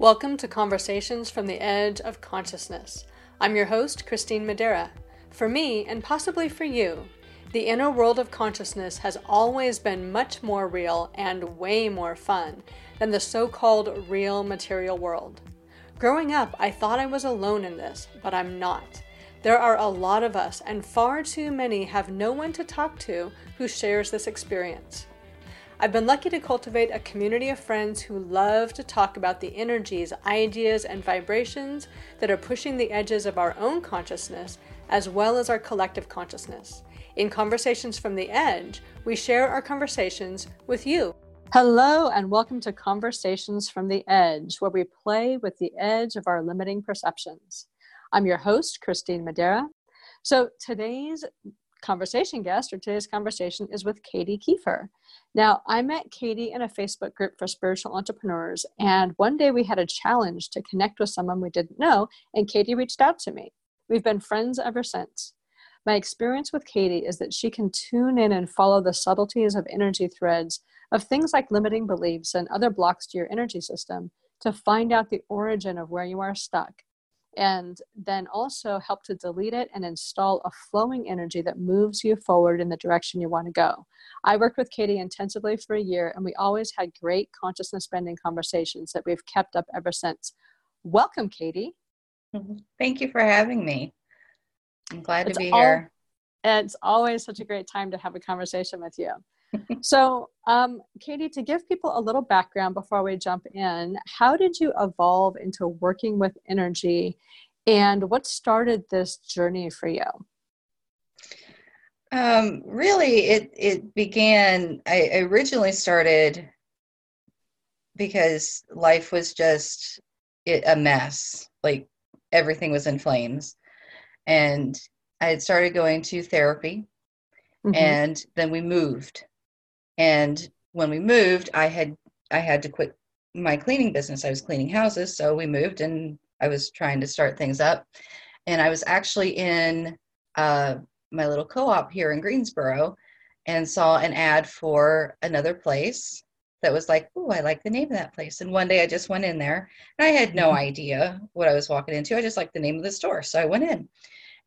Welcome to Conversations from the Edge of Consciousness. I'm your host, Christine Madera. For me, and possibly for you, the inner world of consciousness has always been much more real and way more fun than the so called real material world. Growing up, I thought I was alone in this, but I'm not. There are a lot of us, and far too many have no one to talk to who shares this experience. I've been lucky to cultivate a community of friends who love to talk about the energies, ideas, and vibrations that are pushing the edges of our own consciousness as well as our collective consciousness. In Conversations from the Edge, we share our conversations with you. Hello, and welcome to Conversations from the Edge, where we play with the edge of our limiting perceptions. I'm your host, Christine Madera. So today's conversation guest or today's conversation is with Katie Kiefer. Now, I met Katie in a Facebook group for spiritual entrepreneurs, and one day we had a challenge to connect with someone we didn't know, and Katie reached out to me. We've been friends ever since. My experience with Katie is that she can tune in and follow the subtleties of energy threads of things like limiting beliefs and other blocks to your energy system to find out the origin of where you are stuck and then also help to delete it and install a flowing energy that moves you forward in the direction you want to go. I worked with Katie intensively for a year, and we always had great consciousness bending conversations that we've kept up ever since. Welcome, Katie. Mm-hmm. Thank you for having me. I'm glad it's to be all, here. It's always such a great time to have a conversation with you. So, um, Katie, to give people a little background before we jump in, how did you evolve into working with energy and what started this journey for you? Um, really, it, it began, I originally started because life was just a mess. Like everything was in flames. And I had started going to therapy. Mm-hmm. And then we moved and when we moved, I had I had to quit my cleaning business. I was cleaning houses, so we moved and I was trying to start things up. And I was actually in uh, my little co-op here in Greensboro and saw an ad for another place that was like, oh, I like the name of that place. And one day I just went in there and I had no mm-hmm. idea what I was walking into. I just liked the name of the store. So I went in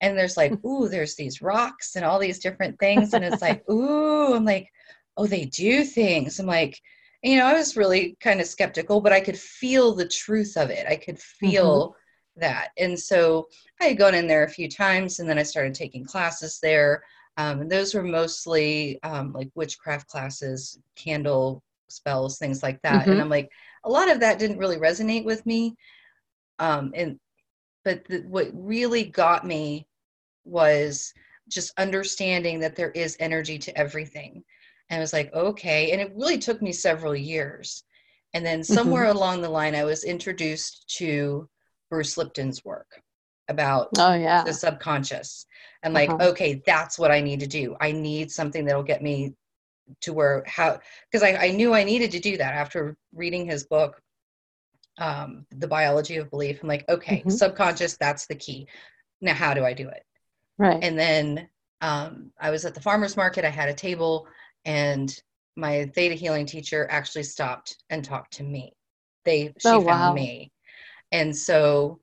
and there's like, ooh, there's these rocks and all these different things. And it's like, ooh, I'm like, oh, they do things. I'm like, you know, I was really kind of skeptical, but I could feel the truth of it. I could feel mm-hmm. that. And so I had gone in there a few times and then I started taking classes there. Um, and those were mostly um, like witchcraft classes, candle spells, things like that. Mm-hmm. And I'm like, a lot of that didn't really resonate with me. Um, and but the, what really got me was just understanding that there is energy to everything and I was like, okay. And it really took me several years. And then somewhere mm-hmm. along the line, I was introduced to Bruce Lipton's work about oh, yeah. the subconscious. And like, uh-huh. okay, that's what I need to do. I need something that'll get me to where how because I, I knew I needed to do that after reading his book, um, The Biology of Belief. I'm like, okay, mm-hmm. subconscious, that's the key. Now how do I do it? Right. And then um, I was at the farmer's market, I had a table and my theta healing teacher actually stopped and talked to me they she oh, wow. found me and so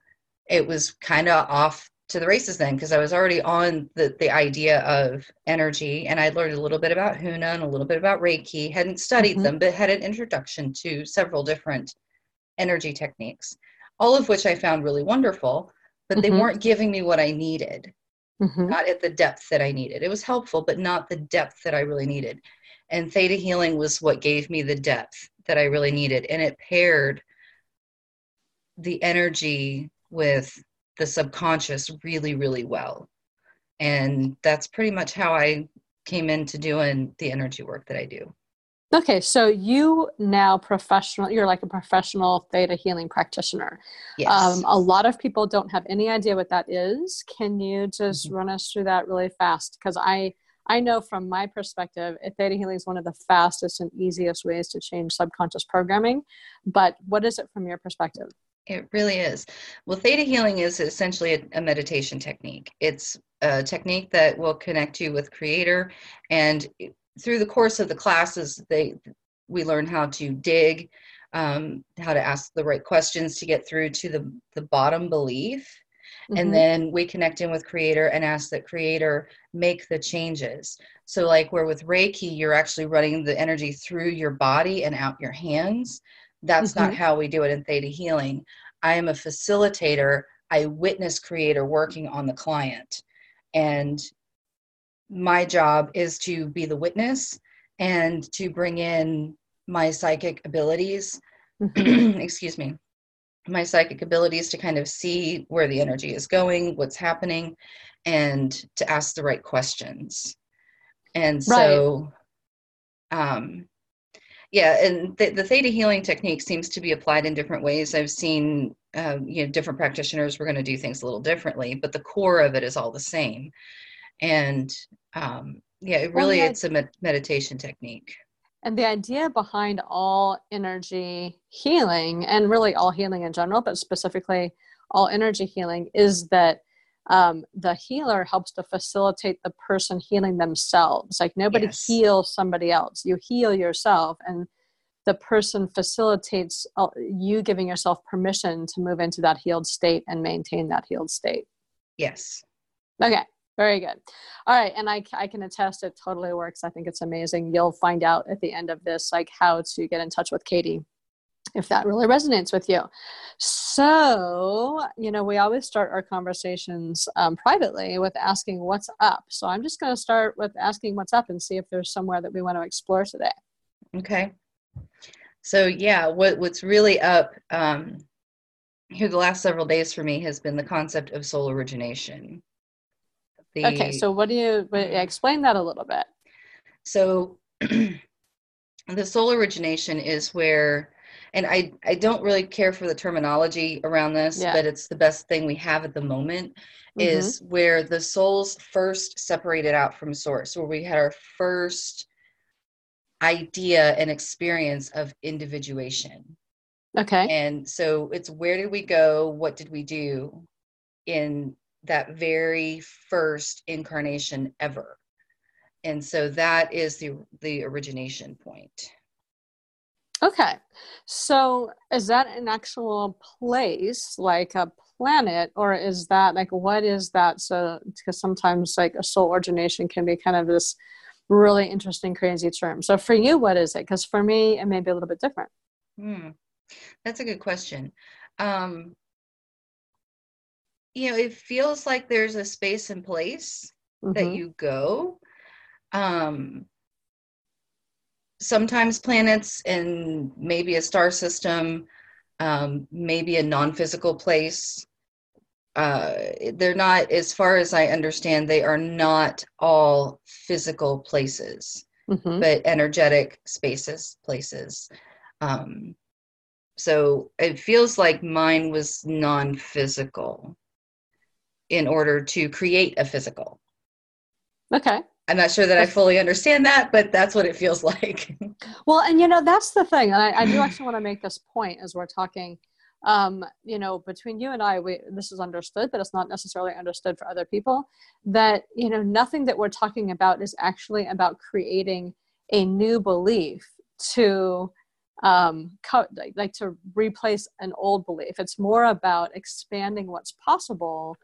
it was kind of off to the races then because I was already on the, the idea of energy and I learned a little bit about Huna and a little bit about Reiki. Hadn't studied mm-hmm. them, but had an introduction to several different energy techniques, all of which I found really wonderful, but mm-hmm. they weren't giving me what I needed mm-hmm. not at the depth that I needed. It was helpful, but not the depth that I really needed. And theta healing was what gave me the depth that I really needed. And it paired the energy with the subconscious really, really well. And that's pretty much how I came into doing the energy work that I do. Okay, so you now professional, you're like a professional theta healing practitioner. Yes. Um, a lot of people don't have any idea what that is. Can you just mm-hmm. run us through that really fast? Because I, I know from my perspective, theta healing is one of the fastest and easiest ways to change subconscious programming. But what is it from your perspective? It really is. Well, theta healing is essentially a, a meditation technique. It's a technique that will connect you with creator and through the course of the classes they we learn how to dig um, how to ask the right questions to get through to the the bottom belief. Mm-hmm. and then we connect in with creator and ask that creator make the changes. So like where with reiki you're actually running the energy through your body and out your hands. That's mm-hmm. not how we do it in theta healing. I am a facilitator. I witness creator working on the client. And my job is to be the witness and to bring in my psychic abilities. Mm-hmm. excuse me. My psychic abilities to kind of see where the energy is going what's happening and to ask the right questions. And so right. um yeah and the, the, theta healing technique seems to be applied in different ways. I've seen uh, you know different practitioners we're going to do things a little differently but the core of it is all the same and um yeah it really well, it's a med- meditation technique and the idea behind all energy healing and really all healing in general but specifically all energy healing is that um, the healer helps to facilitate the person healing themselves. Like nobody yes. heals somebody else. You heal yourself, and the person facilitates uh, you giving yourself permission to move into that healed state and maintain that healed state. Yes. Okay. Very good. All right. And I, I can attest it totally works. I think it's amazing. You'll find out at the end of this, like how to get in touch with Katie if that really resonates with you. So, you know, we always start our conversations um, privately with asking what's up. So I'm just going to start with asking what's up and see if there's somewhere that we want to explore today. Okay. So yeah, what what's really up um, here the last several days for me has been the concept of soul origination. The, okay, so what do you explain that a little bit? So the soul origination is where and I, I don't really care for the terminology around this, yeah. but it's the best thing we have at the moment mm-hmm. is where the souls first separated out from source, where we had our first idea and experience of individuation. Okay. And so it's where did we go? What did we do in that very first incarnation ever? And so that is the the origination point. Okay. So is that an actual place, like a planet, or is that like what is that? So because sometimes like a soul origination can be kind of this really interesting, crazy term. So for you, what is it? Because for me, it may be a little bit different. Hmm. That's a good question. Um, you know, it feels like there's a space and place mm-hmm. that you go. Um, sometimes planets and maybe a star system, um, maybe a non physical place. Uh, they're not, as far as I understand, they are not all physical places, mm-hmm. but energetic spaces, places. Um, so it feels like mine was non physical in order to create a physical. Okay. I'm not sure that I fully understand that, but that's what it feels like. well, and you know, that's the thing. And I, I do actually want to make this point as we're talking. Um, you know, between you and I, we, this is understood, but it's not necessarily understood for other people. That, you know, nothing that we're talking about is actually about creating a new belief to um, co- like, like to replace an old belief. It's more about expanding what's possible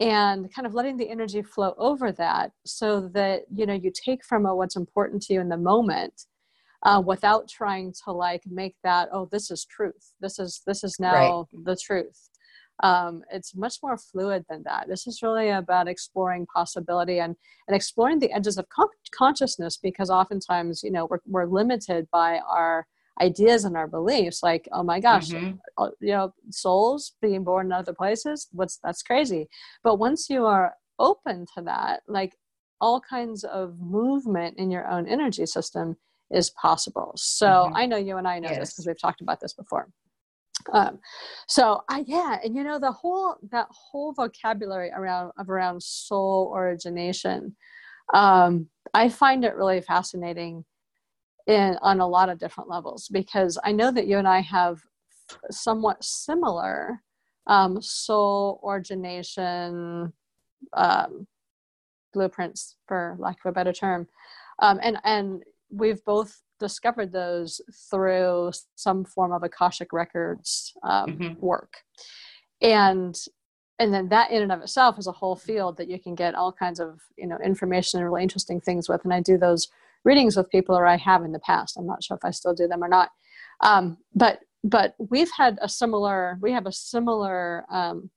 and kind of letting the energy flow over that so that you know you take from it what's important to you in the moment uh, without trying to like make that oh this is truth. This is this is now right. the truth. Um, it's much more fluid than that. This is really about exploring possibility and and exploring the edges of con- consciousness because oftentimes you know we're, we're limited by our ideas and our beliefs like oh my gosh mm-hmm. Uh, you know souls being born in other places what's that's crazy but once you are open to that like all kinds of movement in your own energy system is possible so mm-hmm. i know you and i know yes. this because we've talked about this before um, so I yeah, and you know the whole that whole vocabulary around of around soul origination, um, I find it really fascinating in on a lot of different levels because I know that you and I have somewhat similar um, soul origination um, blueprints, for lack of a better term, um, and and we've both discovered those through some form of akashic records um, mm-hmm. work. And and then that in and of itself is a whole field that you can get all kinds of you know information and really interesting things with. And i do those readings with people or i have in the past. I'm not sure if i still do them or not. Um, but but we've had a similar we have a similar um,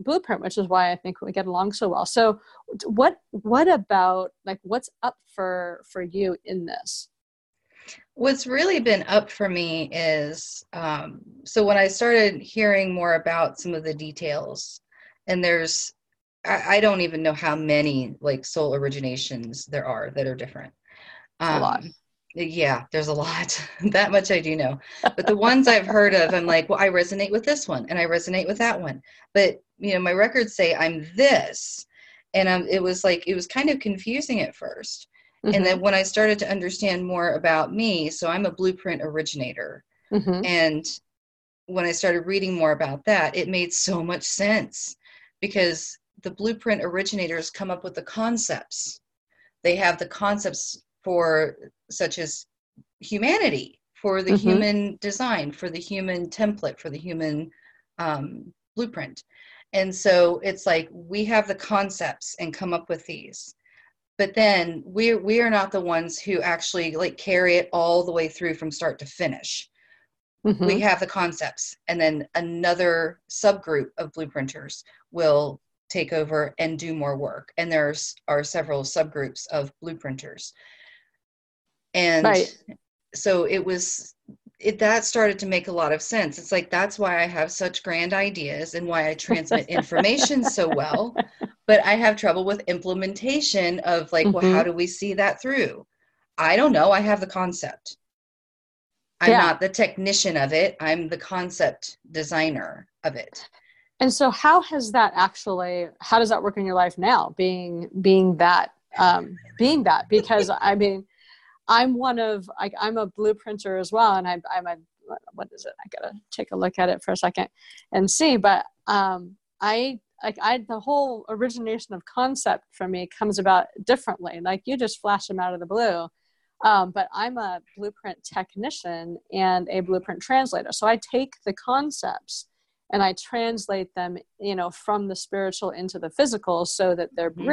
blueprint which is why i think we get along so well. So what what about like what's up for for you in this? What's really been up for me is um, so when i started hearing more about some of the details and there's I, I, don't even know how many like soul originations there are that are different um, a lot. yeah there's a lot. That much i do know. But the ones i've heard of i'm like well i resonate with this one and i resonate with that one. But you know my records say i'm this. And um, it was like it was kind of confusing at 1st mm-hmm. and then when i started to understand more about me so i'm a blueprint originator. Mm-hmm. and when i started reading more about that it made so much sense because the blueprint originators come up with the concepts. They have the concepts for such as humanity, for the mm-hmm. human design, for the human template, for the human um, blueprint. And so it's like we have the concepts and come up with these. But then we we are not the ones who actually like carry it all the way through from start to finish. Mm-hmm. We have the concepts, and then another subgroup of blueprinters will take over and do more work. And there's are several subgroups of blueprinters. And right. so it was it that started to make a lot of sense. It's like that's why I have such grand ideas and why I transmit information so well, but I have trouble with implementation of like, mm-hmm. well, how mm-hmm. do we see that through? I don't know. I have the concept. I'm yeah. not the technician of it. I'm the concept designer of it and so how has that actually how does that work in your life now being being that um, being that because i mean i'm one of I, i'm a blueprinter as well and I, i'm a what is it? I gotta take a look at it for a second and see but um, i like i the whole origination of concept for me comes about differently. Like you just flash them out of the blue. Um, but i'm a blueprint technician and a blueprint translator. So i take the concepts and I translate them, you know, from the spiritual into the physical so that they're mm-hmm.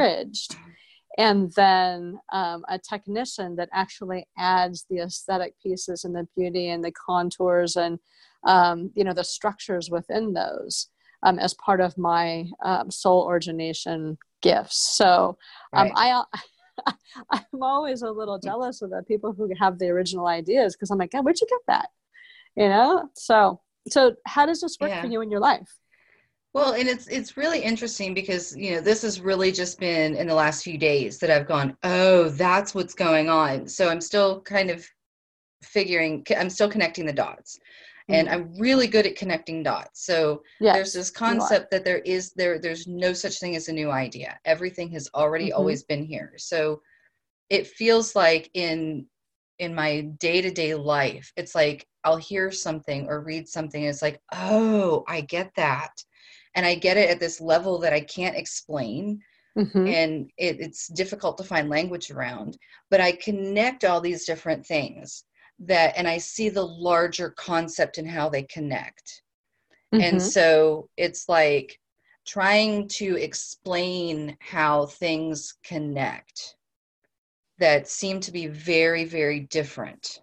And then um, a technician that actually adds the aesthetic pieces and the beauty and the contours and, um, you know, the structures within those um, as part of my um, soul origination gifts. So um, right. I. I'm always a little jealous of the people who have the original ideas because I'm like, God, where'd you get that? You know? So so how does this work yeah. for you in your life well and it's it's really interesting because you know this has really just been in the last few days that i've gone oh that's what's going on. So i'm still kind of figuring i'm still connecting the dots. And mm-hmm. i'm really good at connecting dots. So yes, there's this concept that there is there there's no such thing as a new idea. Everything has already mm-hmm. always been here. So it feels like in in my day-to-day life it's like i'll hear something or read something and it's like oh i get that and i get it at this level that i can't explain mm-hmm. and it, it's difficult to find language around but i connect all these different things that and i see the larger concept and how they connect mm-hmm. and so it's like trying to explain how things connect that seem to be very, very different.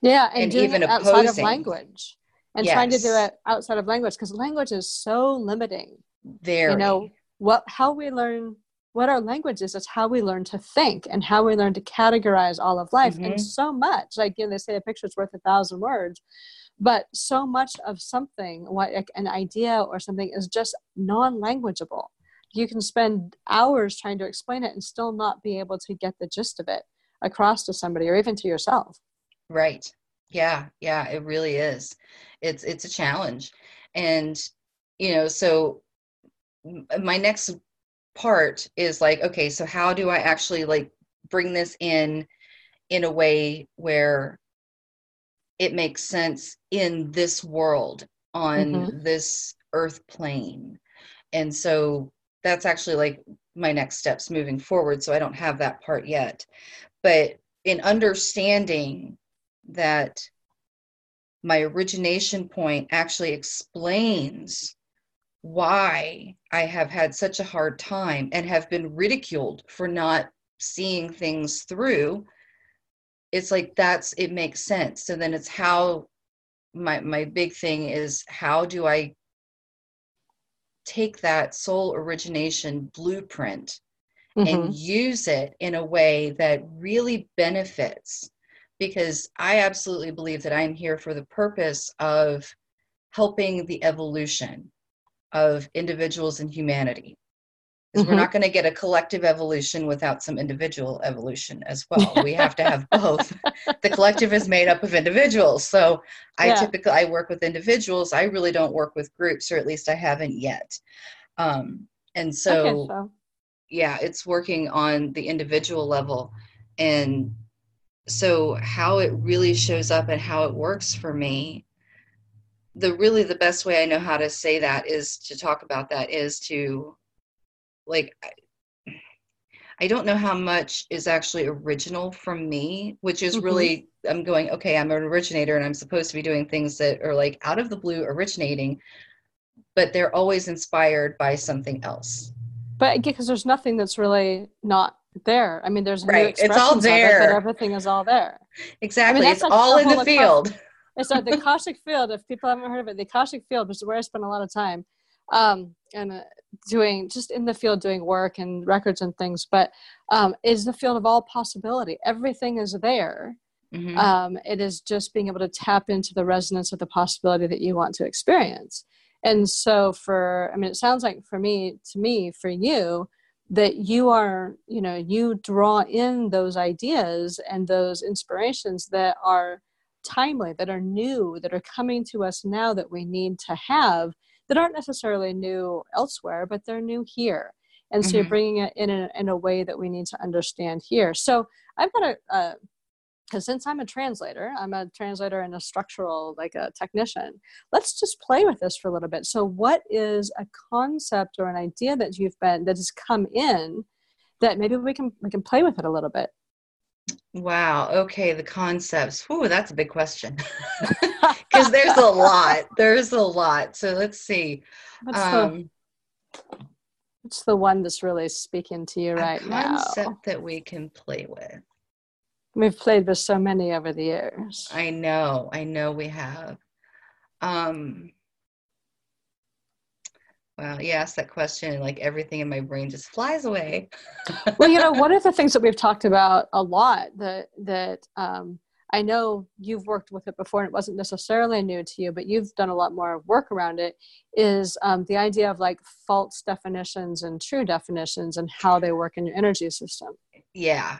Yeah, and, and even outside opposing. of language, and yes. trying to do it outside of language because language is so limiting. Very. You know what? How we learn what our language is is how we learn to think and how we learn to categorize all of life mm-hmm. and so much like you know they say a picture's worth a thousand words but so much of something what like an idea or something is just non-languageable you can spend hours trying to explain it and still not be able to get the gist of it across to somebody or even to yourself right yeah yeah it really is. It's it's a challenge. And you know so my next part is like okay so how do i actually like bring this in in a way where it makes sense in this world on mm-hmm. this earth plane? And so that's actually like my next steps moving forward so i don't have that part yet. But in understanding that my origination point actually explains why I have had such a hard time and have been ridiculed for not seeing things through, it's like that's it makes sense. So then it's how my my big thing is how do I take that soul origination blueprint mm-hmm. and use it in a way that really benefits because I absolutely believe that I'm here for the purpose of helping the evolution of individuals and humanity. Because mm-hmm. we're not going to get a collective evolution without some individual evolution as well. we have to have both. the collective is made up of individuals. So I yeah. typically I work with individuals. I really don't work with groups, or at least I haven't yet. Um, and so, so yeah, it's working on the individual level. And so how it really shows up and how it works for me the really the best way i know how to say that is to talk about that is to like i don't know how much is actually original from me which is mm-hmm. really i'm going okay i'm an originator and i'm supposed to be doing things that are like out of the blue originating but they're always inspired by something else but because there's nothing that's really not there. I mean, there's right. It's all there. It, but everything is all there. Exactly. I mean, it's all in the field. It's so the Akashic field. If people haven't heard of it, the Akashic field, which is where I spend a lot of time, um, and uh, doing just in the field doing work and records and things. But um, is the field of all possibility. Everything is there. Mm-hmm. Um, it is just being able to tap into the resonance of the possibility that you want to experience. And so, for I mean, it sounds like for me, to me, for you, that you are you know you draw in those ideas and those inspirations that are timely that are new that are coming to us now that we need to have that aren't necessarily new elsewhere but they're new here and so mm-hmm. you're bringing it in a, in a way that we need to understand here so i've got a, a because since I'm a translator, I'm a translator and a structural, like a technician, let's just play with this for a little bit. So, what is a concept or an idea that you've been that has come in that maybe we can we can play with it a little bit? Wow. Okay, the concepts. Ooh, that's a big question. Because there's a lot. There's a lot. So let's see. What's, um, the, what's the one that's really speaking to you right now? Concept that we can play with. We've played with so many over the years. I know. I know we have. Um well, you asked that question, and like everything in my brain just flies away. well, you know, one of the things that we've talked about a lot that that um, I know you've worked with it before, and it wasn't necessarily new to you, but you've done a lot more work around it. Is um, the idea of like false definitions and true definitions and how they work in your energy system? Yeah,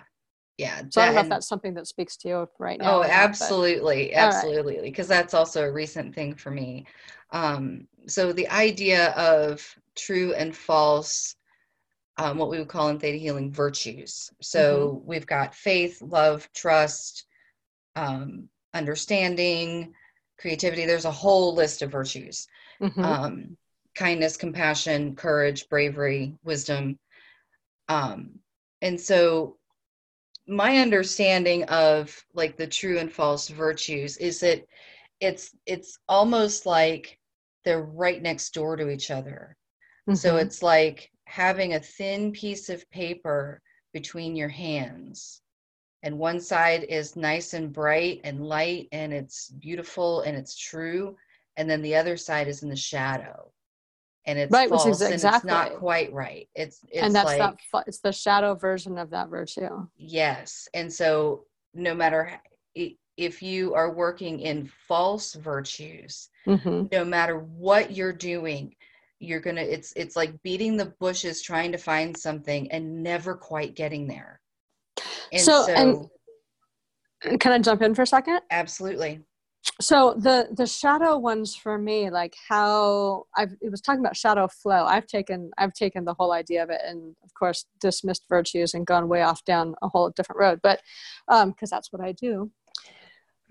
yeah so i don't know if that's something that speaks to you right now oh absolutely not, absolutely because right. that's also a recent thing for me um, so the idea of true and false um, what we would call in theta healing virtues so mm-hmm. we've got faith love trust um, understanding creativity there's a whole list of virtues mm-hmm. Um, kindness compassion courage bravery wisdom um, and so my understanding of like the true and false virtues is that it's it's almost like they're right next door to each other mm-hmm. so it's like having a thin piece of paper between your hands and one side is nice and bright and light and it's beautiful and it's true and then the other side is in the shadow and it's right, false exactly. and it's not quite right. It's, it's and that's like, that it's the shadow version of that virtue. Yes, and so no matter if you are working in false virtues, mm-hmm. no matter what you're doing, you're gonna it's it's like beating the bushes trying to find something and never quite getting there. And so, so and can I jump in for a second? Absolutely so the the shadow ones for me like how i've it was talking about shadow flow. I've taken i've taken the whole idea of it and of course dismissed virtues and gone way off down a whole different road but um because that's what i do.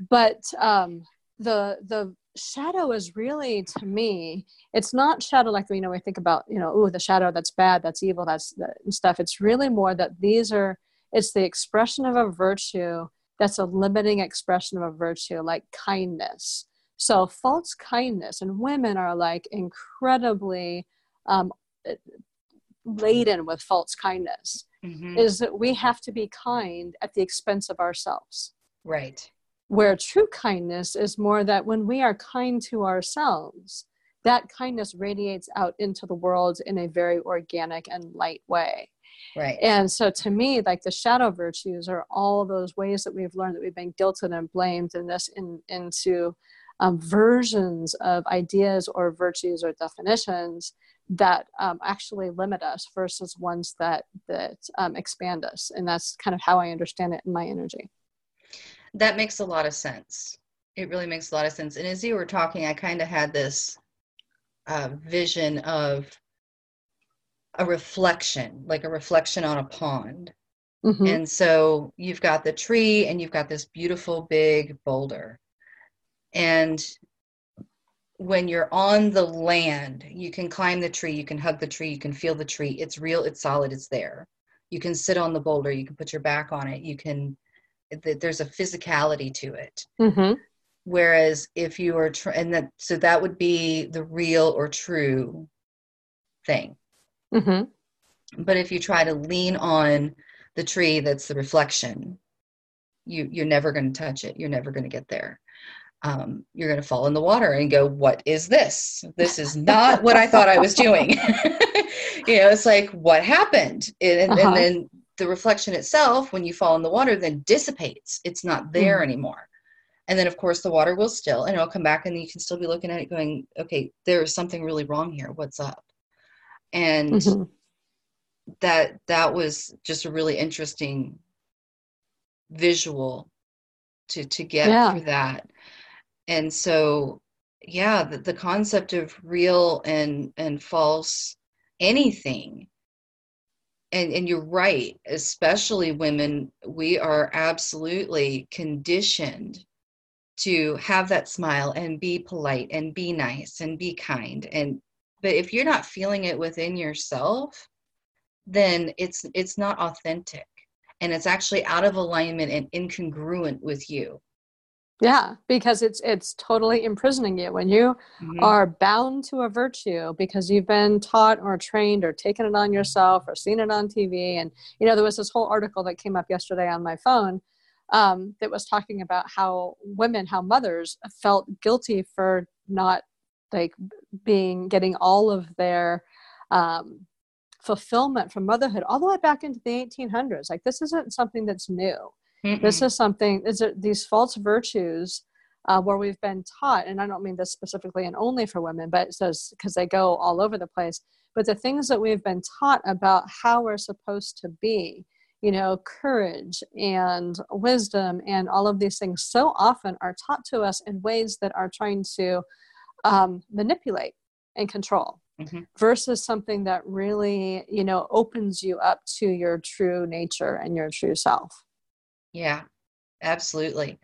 But um the the shadow is really to me it's not shadow like you know we think about you know oh the shadow that's bad that's evil that's that stuff. It's really more that these are it's the expression of a virtue that's a limiting expression of a virtue like kindness. So false kindness and women are like incredibly um, laden with false kindness mm-hmm. is that we have to be kind at the expense of ourselves. Right. Where true kindness is more that when we are kind to ourselves that kindness radiates out into the world in a very organic and light way Right. And so to me, like the shadow virtues are all those ways that we've learned that we've been guilted and blamed in this in, into um, versions of ideas or virtues or definitions that um, actually limit us versus ones that that um, expand us. And that's kind of how I understand it in my energy. That makes a lot of sense. It really makes a lot of sense. And as you were talking, I kind of had this uh, vision of a reflection, like a reflection on a pond. Mm-hmm. And so you've got the tree and you've got this beautiful big boulder. And when you're on the land, you can climb the tree, you can hug the tree, you can feel the tree. It's real, it's solid, it's there. You can sit on the boulder, you can put your back on it, you can, there's a physicality to it. Mm-hmm. Whereas if you are, tr- and that, so that would be the real or true thing. Mm-hmm. But if you try to lean on the tree that's the reflection, you you're never going to touch it. You're never going to get there. Um, you're going to fall in the water and go, "What is this? This is not what I thought I was doing." you know, it's like, "What happened?" And, uh-huh. and, then the reflection itself, when you fall in the water, then dissipates. It's not there mm-hmm. anymore. And then, of course, the water will still, and it'll come back, and you can still be looking at it, going, "Okay, there is something really wrong here. What's up?" And mm-hmm. that that was just a really interesting visual to to get yeah. for that and so yeah the, the concept of real and and false anything and and you're right especially women we are absolutely conditioned to have that smile and be polite and be nice and be kind and but if you're not feeling it within yourself then it's it's not authentic. And it's actually out of alignment and incongruent with you. Yeah because it's it's totally imprisoning you when you mm-hmm. are bound to a virtue because you've been taught or trained or taken it on yourself or seen it on tv and you know there was this whole article that came up yesterday on my phone um, that was talking about how women how mothers felt guilty for not like being getting all of their um, fulfillment from motherhood all the way back into the 1800s like this isn't something that's new Mm-mm. this is something is these false virtues uh, where we've been taught and i don't mean this specifically and only for women but it says because they go all over the place but the things that we've been taught about how we're supposed to be you know courage and wisdom and all of these things so often are taught to us in ways that are trying to um, manipulate and control mm-hmm. versus something that really you know opens you up to your true nature and your true self yeah absolutely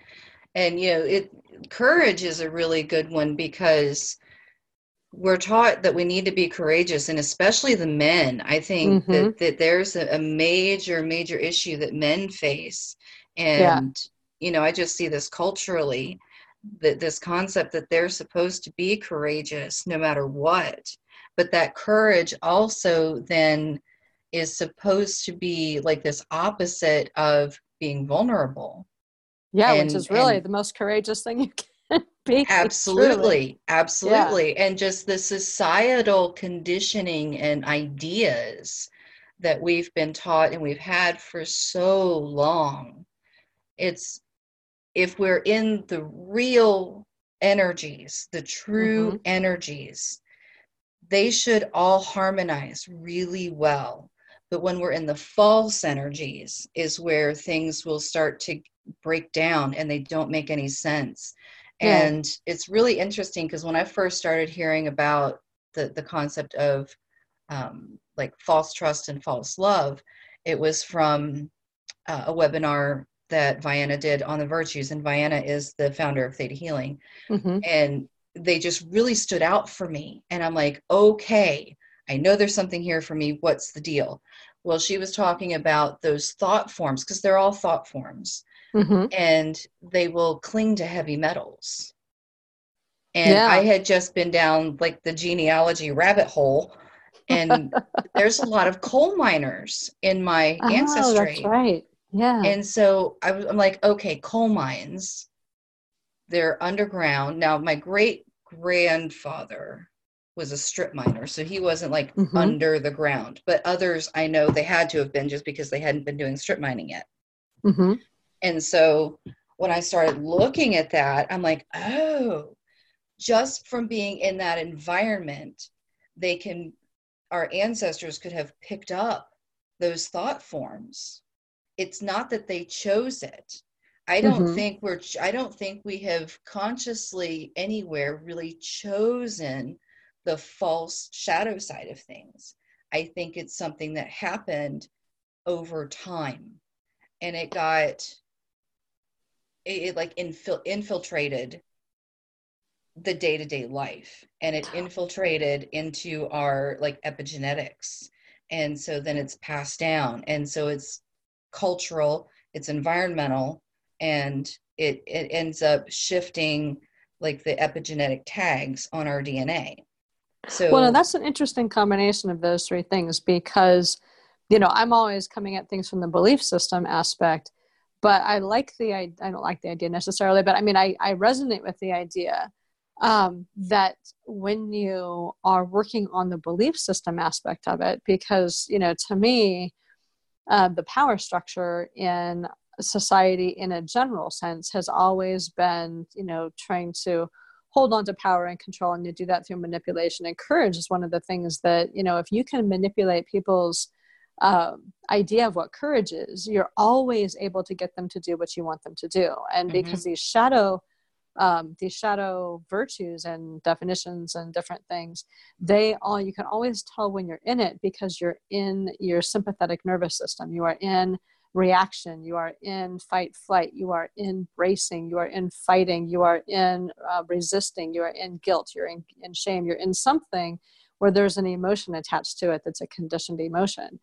and you know it courage is a really good one because we're taught that we need to be courageous and especially the men i think mm-hmm. that, that there's a, a, major major issue that men face and yeah. you know i just see this culturally that this concept that they're supposed to be courageous no matter what but that courage also then is supposed to be like this opposite of being vulnerable. Yeah and, which is really the most courageous thing you can be absolutely absolutely yeah. and just the societal conditioning and ideas that we've been taught and we've had for so long it's if we're in the real energies, the true mm-hmm. energies, they should all harmonize really well. But when we're in the false energies, is where things will start to break down and they don't make any sense. Yeah. And it's really interesting because when I first started hearing about the, the concept of um, like false trust and false love, it was from uh, a webinar that Vianna did on the virtues, and Vianna is the founder of Theta Healing. Mm-hmm. And they just really stood out for me. And I'm like, okay, I know there's something here for me. What's the deal? Well, she was talking about those thought forms because they're all thought forms mm-hmm. and they will cling to heavy metals. And yeah. I had just been down like the genealogy rabbit hole, and there's a lot of coal miners in my oh, ancestry. That's right. Yeah. And so I was, I'm like, okay, coal mines, they're underground. Now, my great grandfather was a strip miner, so he wasn't like mm-hmm. under the ground. But others I know they had to have been just because they hadn't been doing strip mining yet. Mm-hmm. And so when I started looking at that, I'm like, oh, just from being in that environment, they can, our ancestors could have picked up those thought forms. It's not that they chose it. I don't mm-hmm. think we're, I don't think we have consciously anywhere really chosen the false shadow side of things. I think it's something that happened over time and it got it, it like infil- infiltrated the day-to-day life and it infiltrated into our like epigenetics and so then it's passed down and so it's cultural it's environmental and it it ends up shifting like the epigenetic tags on our dna so well that's an interesting combination of those three things because you know i'm always coming at things from the belief system aspect but I like the I don't like the idea necessarily, but I mean I, I resonate with the idea um, that when you are working on the belief system aspect of it, because you know to me uh, the power structure in society in a general sense has always been you know trying to hold on to power and control and to do that through manipulation and courage is one of the things that you know if you can manipulate people's um, idea of what courage is, you're always able to get them to do what you want them to do. And mm-hmm. because these shadow um, these shadow virtues and definitions and different things, they all you can always tell when you're in it because you're in your sympathetic nervous system. You are in reaction. You are in fight flight. You are in bracing. You are in fighting. You are in uh, resisting. You are in guilt. You're in, in shame. You're in something where there's an emotion attached to it that's a conditioned emotion.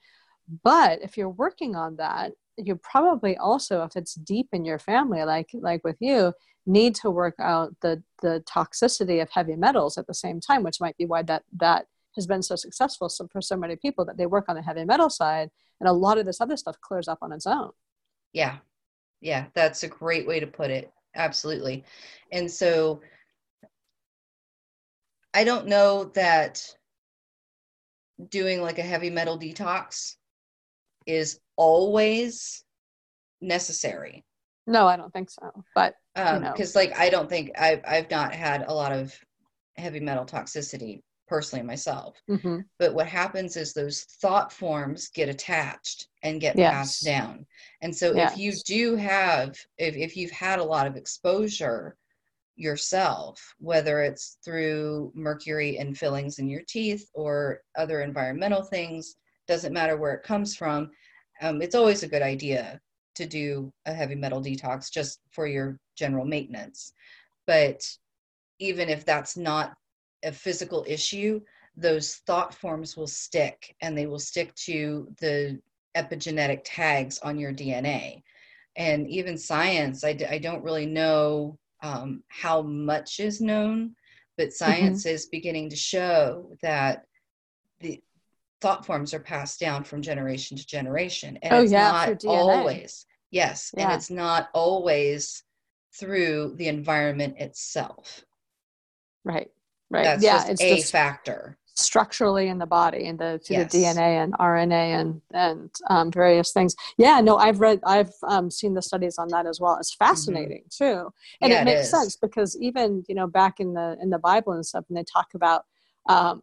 But if you're working on that, you probably also, if it's deep in your family, like like with you, need to work out the the toxicity of heavy metals at the same time, which might be why that that has been so successful for so many people that they work on the heavy metal side, and a lot of this other stuff clears up on its own. Yeah, yeah, that's a great way to put it. Absolutely, and so I don't know that doing like a heavy metal detox is always necessary. No, I don't think so. But because um, you know. like I don't think I've I've not had a lot of heavy metal toxicity personally myself. Mm-hmm. But what happens is those thought forms get attached and get yes. passed down. And so yes. if you do have if, if you've had a lot of exposure yourself, whether it's through mercury and fillings in your teeth or other environmental things, doesn't matter where it comes from. Um, it's always a good idea to do a heavy metal detox just for your general maintenance. But even if that's not a physical issue, those thought forms will stick and they will stick to the epigenetic tags on your DNA. And even science, I d- I don't really know um, how much is known, but mm-hmm. science mm-hmm. is beginning to show that the thought forms are passed down from generation to generation and oh, it's yeah, not always yes yeah. and it's not always through the environment itself right right that's yeah just it's a factor structurally in the body and the yes. the dna and rna and and um, various things yeah no i've read i've um, seen the studies on that as well it's mm-hmm. fascinating mm-hmm. too and yeah, it makes it sense because even you know back in the in the bible and stuff and they talk about um,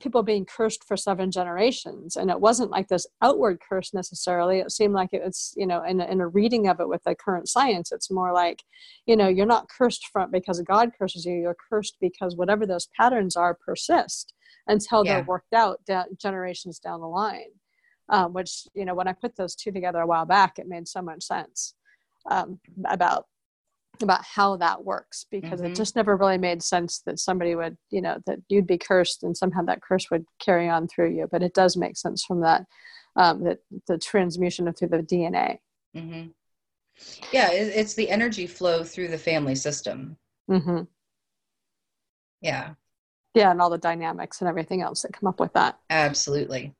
people being cursed for seven generations. And it wasn't like this outward curse necessarily. It seemed like it was you know in, in a reading of it with the current science it's more like you know you're not cursed from because god curses you you're cursed because whatever those patterns are persist until yeah. they're worked out da- generations down the line. Um, which you know when i put those two together a while back it made so much sense um, about about how that works because Mhm. it just never really made sense that somebody would, you know, that you'd be cursed and somehow that curse would carry on through you. But it does make sense from that, um, that the transmutation of through the DNA. hmm Yeah, it's the energy flow through the family system. hmm Yeah, Yeah, and all the dynamics and everything else that come up with that. absolutely.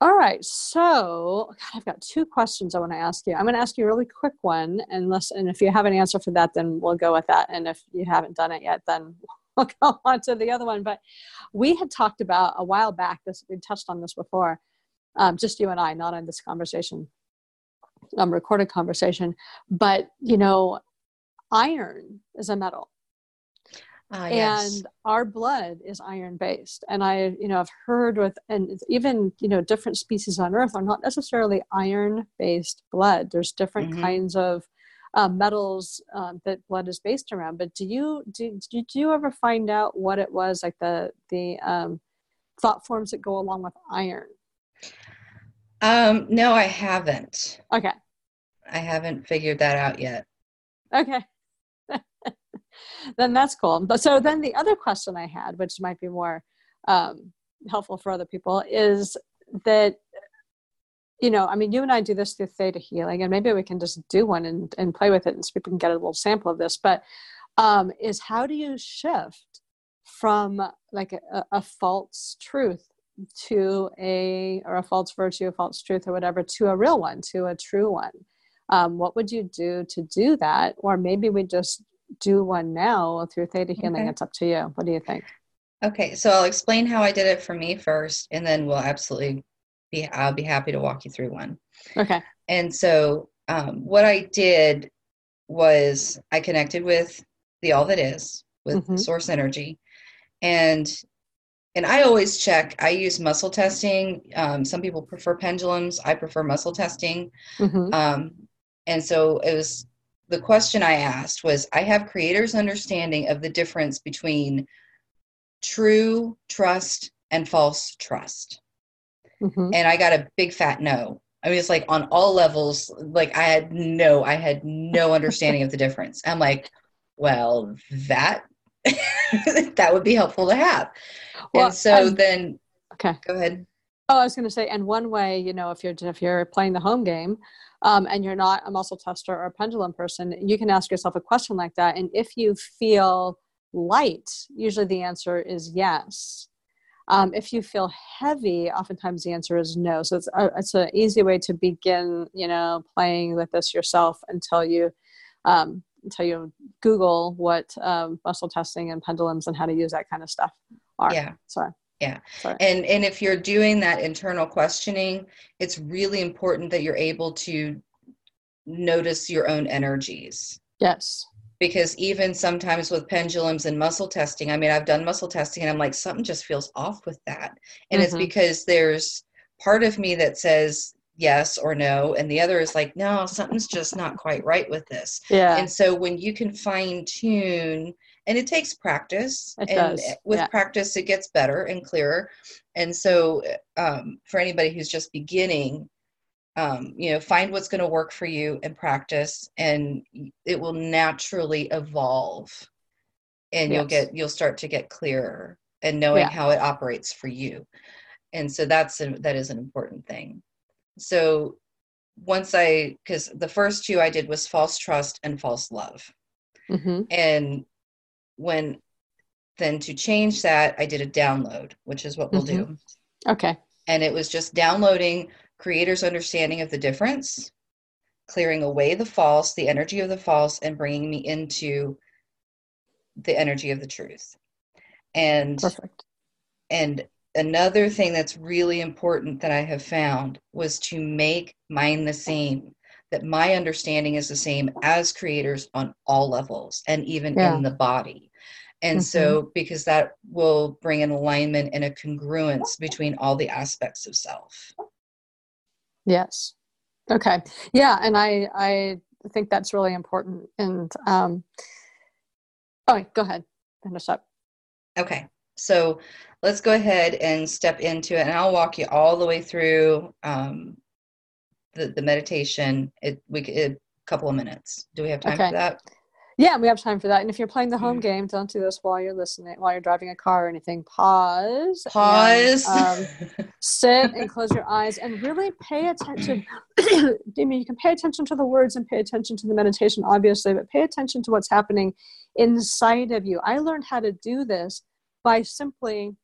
All right, so God, I've got two questions I want to ask you. I'm going to ask you a really quick one, unless and if you have an answer for that, then we'll go with that. And if you haven't done it yet, then we'll go on to the other one. But we had talked about a while back. This we touched on this before, um, just you and I, not in this conversation, um, recorded conversation. But you know, iron is a metal Yes. and our blood is iron based and i you know i've heard with and even you know different species on earth are not necessarily iron based blood there's different Mhm. kinds of um, metals um, that blood is based around but do you do, did you ever find out what it was like the the um, thought forms that go along with iron Um, no, I haven't. okay I haven't figured that out yet. Okay. then that's cool. But so then the other question I had, which might be more um, helpful for other people, is that you know, I mean, you and I do this through theta healing, and maybe we can just do one and, and play with it, and so people can get a little sample of this. But um, is how do you shift from like a, a false truth to a or a false virtue, a false truth, or whatever, to a real one, to a true one? um, what would you do to do that or maybe we just do one now through theta healing Okay. it's up to you what do you think Okay, so I'll explain how I did it for me first, and then we'll absolutely be. I'll be happy to walk you through one. okay And so, um, what I did was I connected with the all that is, with Mhm. source energy, and and I always check. I use muscle testing. Um, some people prefer pendulums. I prefer muscle testing. hmm Um, and so it was the question I asked was I have creators' understanding of the difference between true trust and false trust. hmm And I got a big fat no. I mean, it's like on all levels, like I had no, I had no understanding of the difference. I'm like, well, that that would be helpful to have. Well, and so and- then okay go ahead. oh i was going to say and one way you know if you're if you're playing the home game um, and you're not a muscle tester or a pendulum person you can ask yourself a question like that. And if you feel light usually the answer is yes. Um, if you feel heavy oftentimes the answer is no. So it's a, it's an easy way to begin you know playing with this yourself until you um, until you google what um, muscle testing and pendulums and how to use that kind of stuff are. Yeah. sorry Yeah. sorry And and if you're doing that internal questioning, it's really important that you're able to notice your own energies. yes Because even sometimes with pendulums and muscle testing, I mean, I've done muscle testing and I'm like, something just feels off with that. And it's Mhm. because there's part of me that says yes or no, and the other is like, no, something's just not quite right with this. yeah And so when you can fine tune, and it takes practice, It and does, with yeah. practice, it gets better and clearer. And so, um, for anybody who's just beginning, um, you know, find what's going to work for you and practice, and it will naturally evolve, and you'll get you'll start to get clearer and knowing Yeah. how it operates for you. And so that's a, that is an important thing. So once I, because the first two I did was false trust and false love. hmm And when then to change that, I did a download, which is what we'll mm-hmm. do. okay And it was just downloading creators' understanding of the difference, clearing away the false, the energy of the false, and bringing me into the energy of the truth. And perfect and another thing that's really important that I have found was to make mine the same. That my understanding is the same as creators on all levels and even Yeah. in the body. And so, because that will bring an alignment and a congruence between all the aspects of self. Yes. Okay. Yeah, and I I think that's really important. And um, oh, go ahead, finish up. Okay, so let's go ahead and step into it, and I'll walk you all the way through um, the the meditation. It we could- a couple of minutes. Do we have time Okay. for that? Yeah, we have time for that. And if you're playing the home mm. game, don't do this while you're listening, while you're driving a car or anything. Pause. Pause. And, um, sit and close your eyes and really pay attention. I mean, you can pay attention to the words and pay attention to the meditation, obviously, but pay attention to what's happening inside of you. I learned how to do this by simply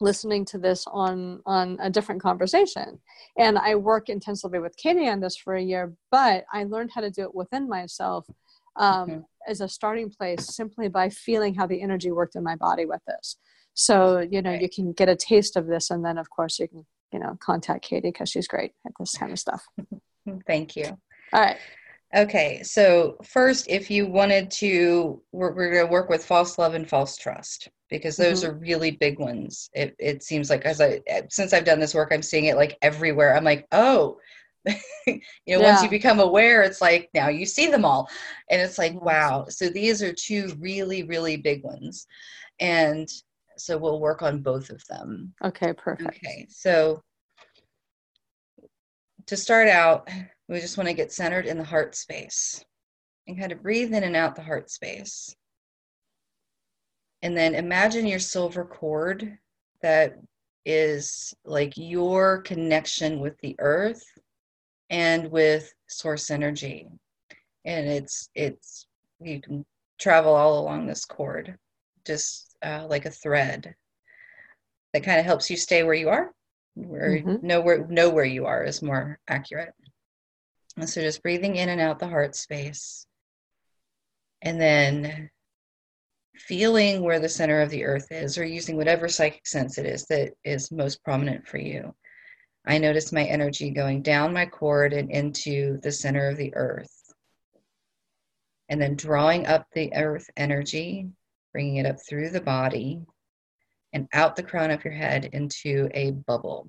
listening to this on on a different conversation and i work intensively with katie on this for a year but i learned how to do it within myself um, mm-hmm. as a starting place simply by feeling how the energy worked in my body with this so you know right. you can get a taste of this and then of course you can you know contact katie because she's great at this kind of stuff thank you all right Okay, so first, if you wanted to, we're, we're going to work with false love and false trust because those mm-hmm. are really big ones. It, it seems like as I since I've done this work, I'm seeing it like everywhere. I'm like, oh, you know, yeah. once you become aware, it's like now you see them all, and it's like wow. So these are two really really big ones, and so we'll work on both of them. Okay, perfect. Okay, so to start out we just want to get centered in the heart space and kind of breathe in and out the heart space. And then imagine your silver cord that is like your connection with the earth and with source energy. And it's, it's, you can travel all along this cord, just uh, like a thread that kind of helps you stay where you are, where mm-hmm. know where know where you are is more accurate. And so just breathing in and out the heart space. And then feeling where the center of the earth is, or using whatever psychic sense it is that is most prominent for you. I notice my energy going down my cord and into the center of the earth. And then drawing up the earth energy, bringing it up through the body and out the crown of your head into a bubble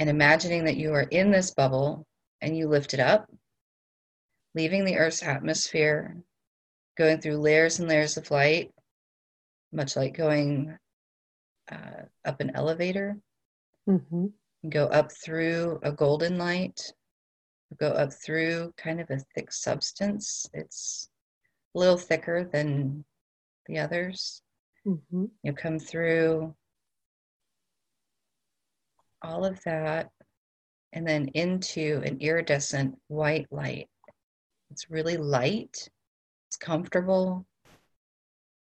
and imagining that you are in this bubble and you lift it up, leaving the Earth's atmosphere, going through layers and layers of light, much like going uh, up an elevator. Mm-hmm. Go up through a golden light, go up through kind of a thick substance. It's a little thicker than the others. Mm-hmm. You come through all of that and then into an iridescent white light. It's really light, it's comfortable,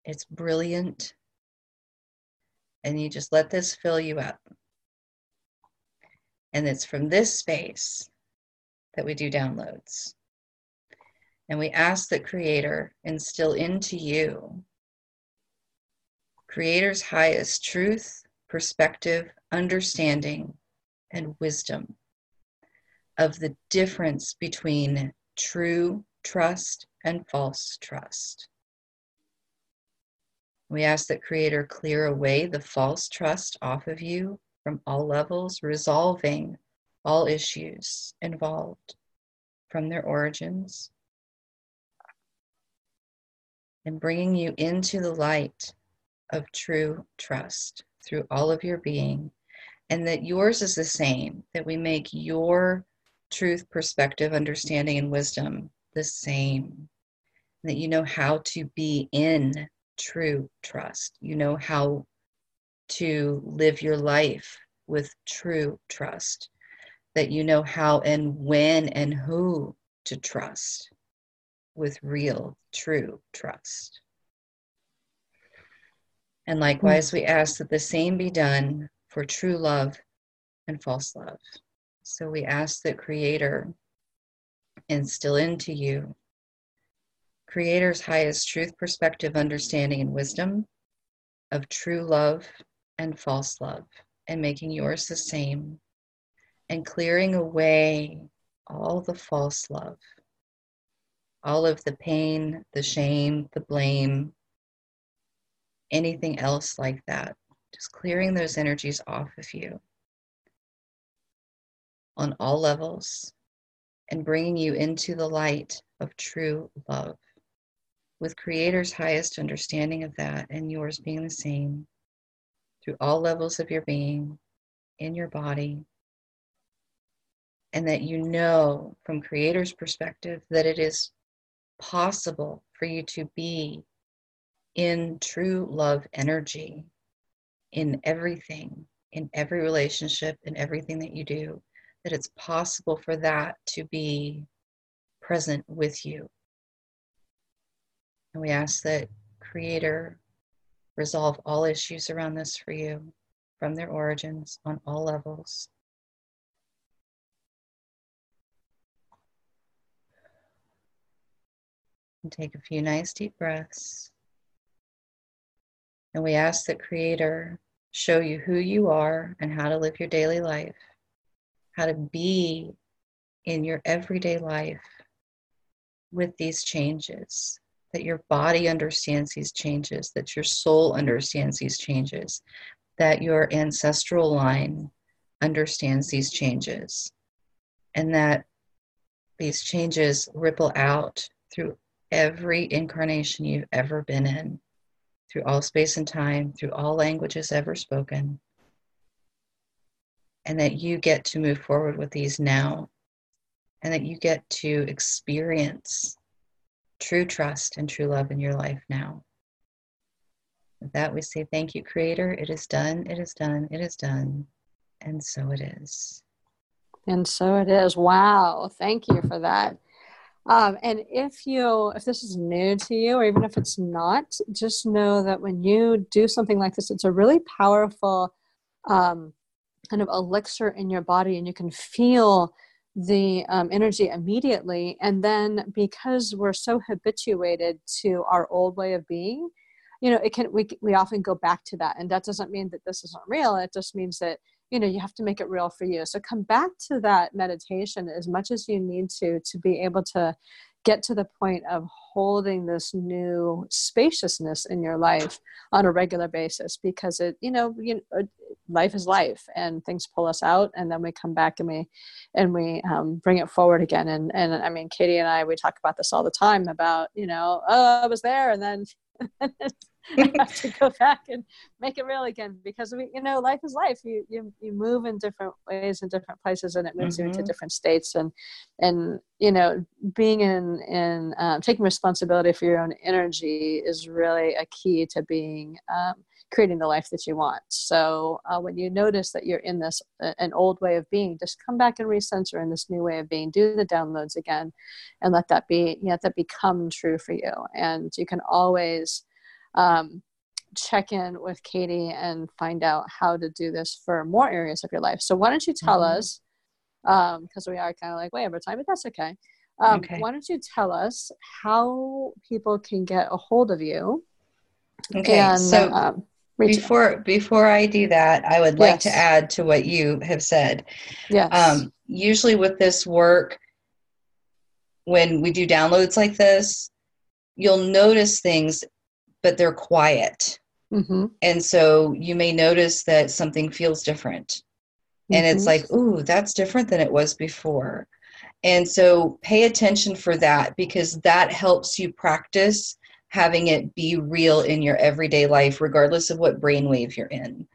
it's brilliant, and you just let this fill you up. And it's from this space that we do downloads. And we ask that Creator instill into you Creator's highest truth, perspective, understanding, and wisdom of the difference between true trust and false trust. We ask that Creator clear away the false trust off of you from all levels, resolving all issues involved from their origins and bringing you into the light of true trust through all of your being, and that yours is the same, that we make your truth, perspective, understanding, and wisdom the same, that you know how to be in true trust. You know how to live your life with true trust, that you know how and when and who to trust with real, true trust. And likewise, we ask that the same be done for true love and false love. So we ask that Creator instill into you Creator's highest truth, perspective, understanding, and wisdom of true love and false love, and making yours the same, and clearing away all the false love, all of the pain, the shame, the blame, anything else like that. Just clearing those energies off of you on all levels and bringing you into the light of true love with Creator's highest understanding of that and yours being the same through all levels of your being, in your body, and that you know from creator's perspective that it is possible for you to be in true love energy in everything in every relationship in everything that you do that it's possible for that to be present with you and we ask that creator resolve all issues around this for you from their origins on all levels And take a few nice deep breaths. And we ask that Creator show you who you are and how to live your daily life, how to be in your everyday life with these changes, that your body understands these changes, that your soul understands these changes, that your ancestral line understands these changes, and that these changes ripple out through every incarnation you've ever been in, through all space and time, through all languages ever spoken, and that you get to move forward with these now, and that you get to experience true trust and true love in your life now. With that, we say, Thank you, Creator. It is done, it is done, it is done. And so it is. And so it is. Wow. Thank you for that. Um, and if you, if this is new to you, or even if it's not, just know that when you do something like this, it's a really powerful um, kind of elixir in your body, and you can feel the um, energy immediately. And then because we're so habituated to our old way of being, you know, it can we we often go back to that, and that doesn't mean that this isn't real. It just means that you know you have to make it real for you so come back to that meditation as much as you need to to be able to get to the point of holding this new spaciousness in your life on a regular basis because it you know you know, life is life and things pull us out and then we come back and we and we um, bring it forward again. And and i mean katie and i we talk about this all the time about you know oh i was there and then I have to go back and make it real again because we, you know, life is life. You you you move in different ways in different places, and it moves mm-hmm. you into mm-hmm. different states. And and you know, being in in um, taking responsibility for your own energy is really a key to being. Um, creating the life that you want. So uh, when you notice that you're in this uh, an old way of being, just come back and recenter in this new way of being. Do the downloads again, and let that be you know, let that become true for you. And you can always um, check in with Katie and find out how to do this for more areas of your life. So why don't you tell mm-hmm. us, because um, we are kind of like way over time, but that's okay. Um, okay. Why don't you tell us how people can get a hold of you? Okay, and, so um, before before I do that, I would like yes. to add to what you have said. Yes. Um, usually with this work, when we do downloads like this, you'll notice things but they're quiet. Mm-hmm. And so you may notice that something feels different. Mm-hmm. And it's mm-hmm. like, ooh, that's different than it was before. And so pay attention for that because that helps you practice having it be real in your everyday life, regardless of what brainwave you're in.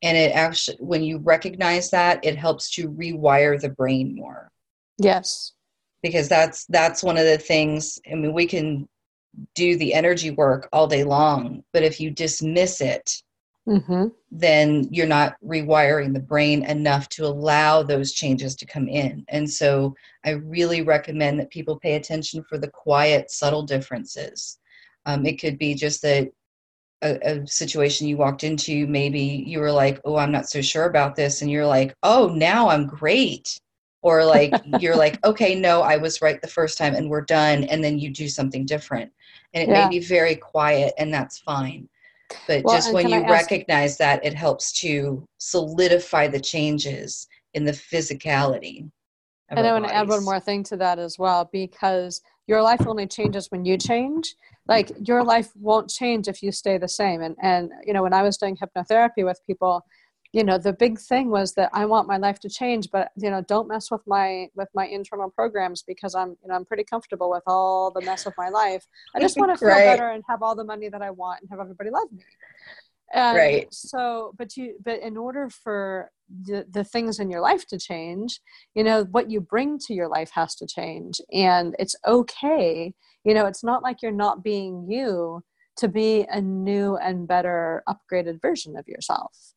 And it actually, when you recognize that, it helps to rewire the brain more. Yes. Because that's that's one of the things. I mean, we can do the energy work all day long but if you dismiss it mm-hmm. then you're not rewiring the brain enough to allow those changes to come in. And so i really recommend that people pay attention for the quiet subtle differences. Um, it could be just that a, a, situation you walked into maybe you were like oh i'm not so sure about this and you're like oh now i'm great or like you're like okay no i was right the first time and we're done and then you do something different and it yeah. may be very quiet and that's fine but well, just when you ask- recognize that it helps to solidify the changes in the physicality and i want to add one more thing to that as well because your life only changes when you change like your life won't change if you stay the same and and you know when i was doing hypnotherapy with people you know the big thing was that i want my life to change but you know don't mess with my with my internal programs because i'm you know i'm pretty comfortable with all the mess of my life i just want to feel right. better and have all the money that i want and have everybody love me And right. So, but you, but in order for the, the things in your life to change, you know, what you bring to your life has to change. And it's okay. You know, it's not like you're not being you to be a new and better upgraded version of yourself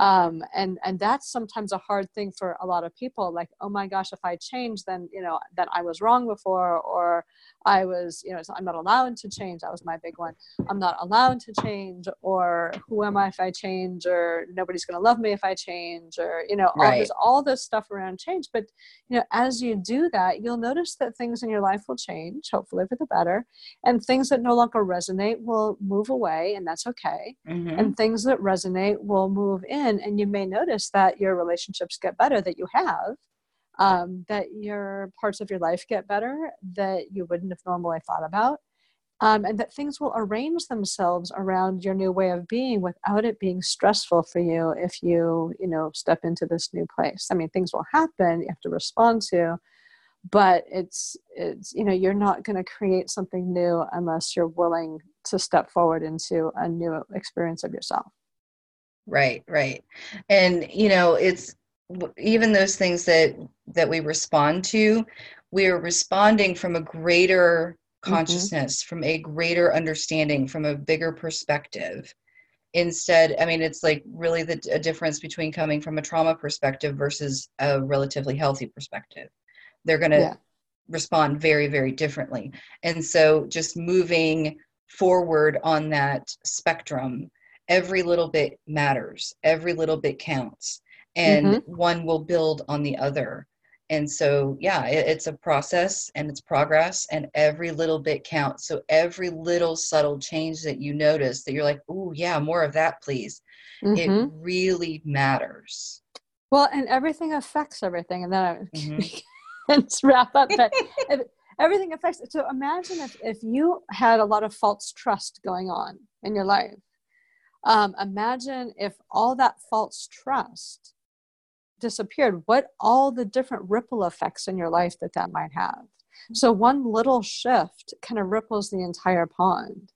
um, and and that's sometimes a hard thing for a lot of people like oh my gosh if i change then you know that i was wrong before or i was you know i'm not allowed to change that was my big one i'm not allowed to change or who am i if i change or nobody's going to love me if i change or you know all Right. this all this stuff around change but you know as you do that you'll notice that things in your life will change hopefully for the better and things that no longer resonate will move away and that's okay Mhm. and things that resonate will move in and you may notice that your relationships get better that you have um, that your parts of your life get better that you wouldn't have normally thought about um, and that things will arrange themselves around your new way of being without it being stressful for you if you you know step into this new place. I mean things will happen you have to respond to but it's it's you know you're not going to create something new unless you're willing to step forward into a new experience of yourself Right, right. And you know, it's even those things that that we respond to, we're responding from a greater mm-hmm. consciousness, from a greater understanding, from a bigger perspective. Instead, I mean, it's like really the a difference between coming from a trauma perspective versus a relatively healthy perspective. They're going to Yeah. respond very, very differently. And so just moving forward on that spectrum every little bit matters every little bit counts and Mhm. one will build on the other and so yeah it, it's a process and it's progress and every little bit counts so every little subtle change that you notice that you're like oh yeah more of that please Mhm. it really matters Well, and everything affects everything. And then I Mhm. let's wrap up. But everything affects. So imagine if, if you had a lot of false trust going on in your life. Um, imagine if all that false trust disappeared, what all the different ripple effects in your life that that might have. So one little shift kind of ripples the entire pond.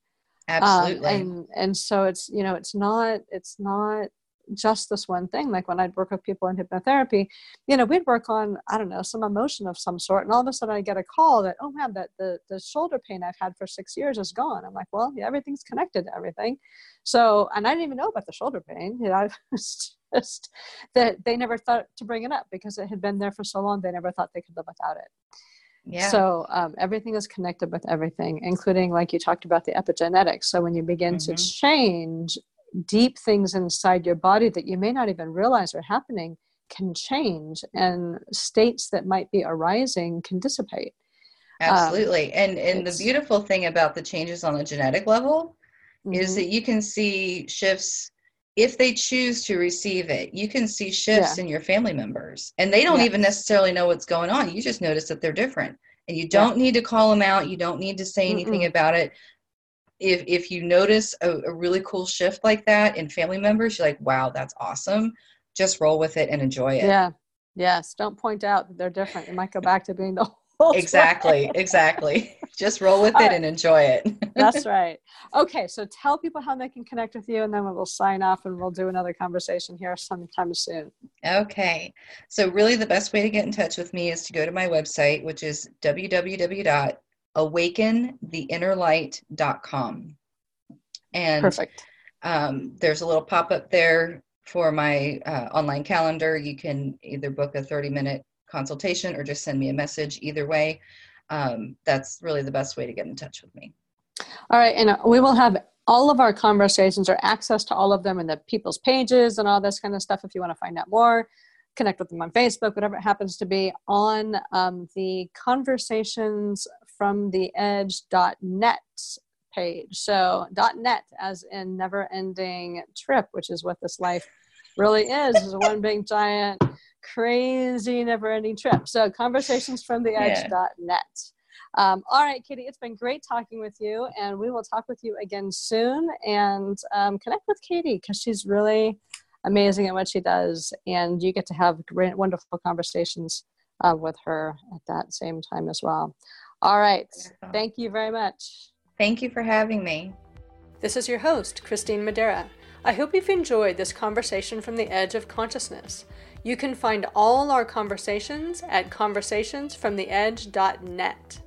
Um, absolutely and and so it's you know it's not it's not just this one thing. Like when i'd work with people in hypnotherapy you know we'd work on i don't know some emotion of some sort and all of a sudden i get a call that oh man that the, the shoulder pain i've had for six years is gone. I'm like well yeah, everything's connected to everything. So and i didn't even know about the shoulder pain. You know i was just that they never thought to bring it up because it had been there for so long they never thought they could live without it. Yeah. So um, everything is connected with everything, including, like you talked about, the epigenetics. So when you begin Mhm. to change deep things inside your body that you may not even realize are happening, can change, and states that might be arising can dissipate. absolutely and and the beautiful thing about the changes on the genetic level is Mhm. that you can see shifts if they choose to receive it you can see shifts in your family members and they don't Yeah. even necessarily know what's going on you just notice that they're different and you don't need to call them out you don't need to say anything Mm-mm. about it if if you notice a, a really cool shift like that in family members you're like wow that's awesome just roll with it and enjoy it Yeah. Yes. Don't point out that they're different. You might go back to being the whole exactly exactly just roll with All it right. and enjoy it That's right. Okay, so tell people how they can connect with you, and then we'll sign off and we'll do another conversation here sometime soon. Okay. So, really, the best way to get in touch with me is to go to my website, which is www.awakentheinnerlight.com. And Perfect. um, there's a little pop up there for my uh, online calendar. You can either book a 30 minute consultation or just send me a message. Either way, um, that's really the best way to get in touch with me. All right, and uh, we will have all of our conversations or access to all of them in the people's pages and all this kind of stuff if you want to find out more. Connect with them on Facebook, whatever it happens to be, on um, the conversations from the edge.net page. So, .net as in never ending trip, which is what this life really is, is one big giant crazy never ending trip. So, conversations from the Yeah. edge.net. Um, all right, Kitty, it's been great talking with you, and we will talk with you again soon. And um, connect with Katie because she's really amazing at what she does, and you get to have great, wonderful conversations uh, with her at that same time as well. All right, thank you very much. Thank you for having me. This is your host, Christine Madera. I hope you've enjoyed this conversation from the edge of consciousness. You can find all our conversations at conversationsfromtheedge.net.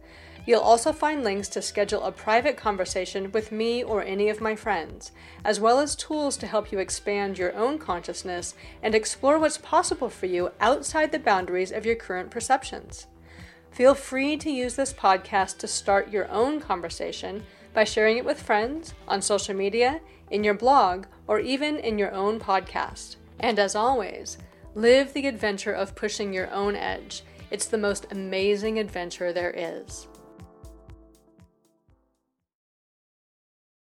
You'll also find links to schedule a private conversation with me or any of my friends, as well as tools to help you expand your own consciousness and explore what's possible for you outside the boundaries of your current perceptions. Feel free to use this podcast to start your own conversation by sharing it with friends, on social media, in your blog, or even in your own podcast. And as always, live the adventure of pushing your own edge. It's the most amazing adventure there is.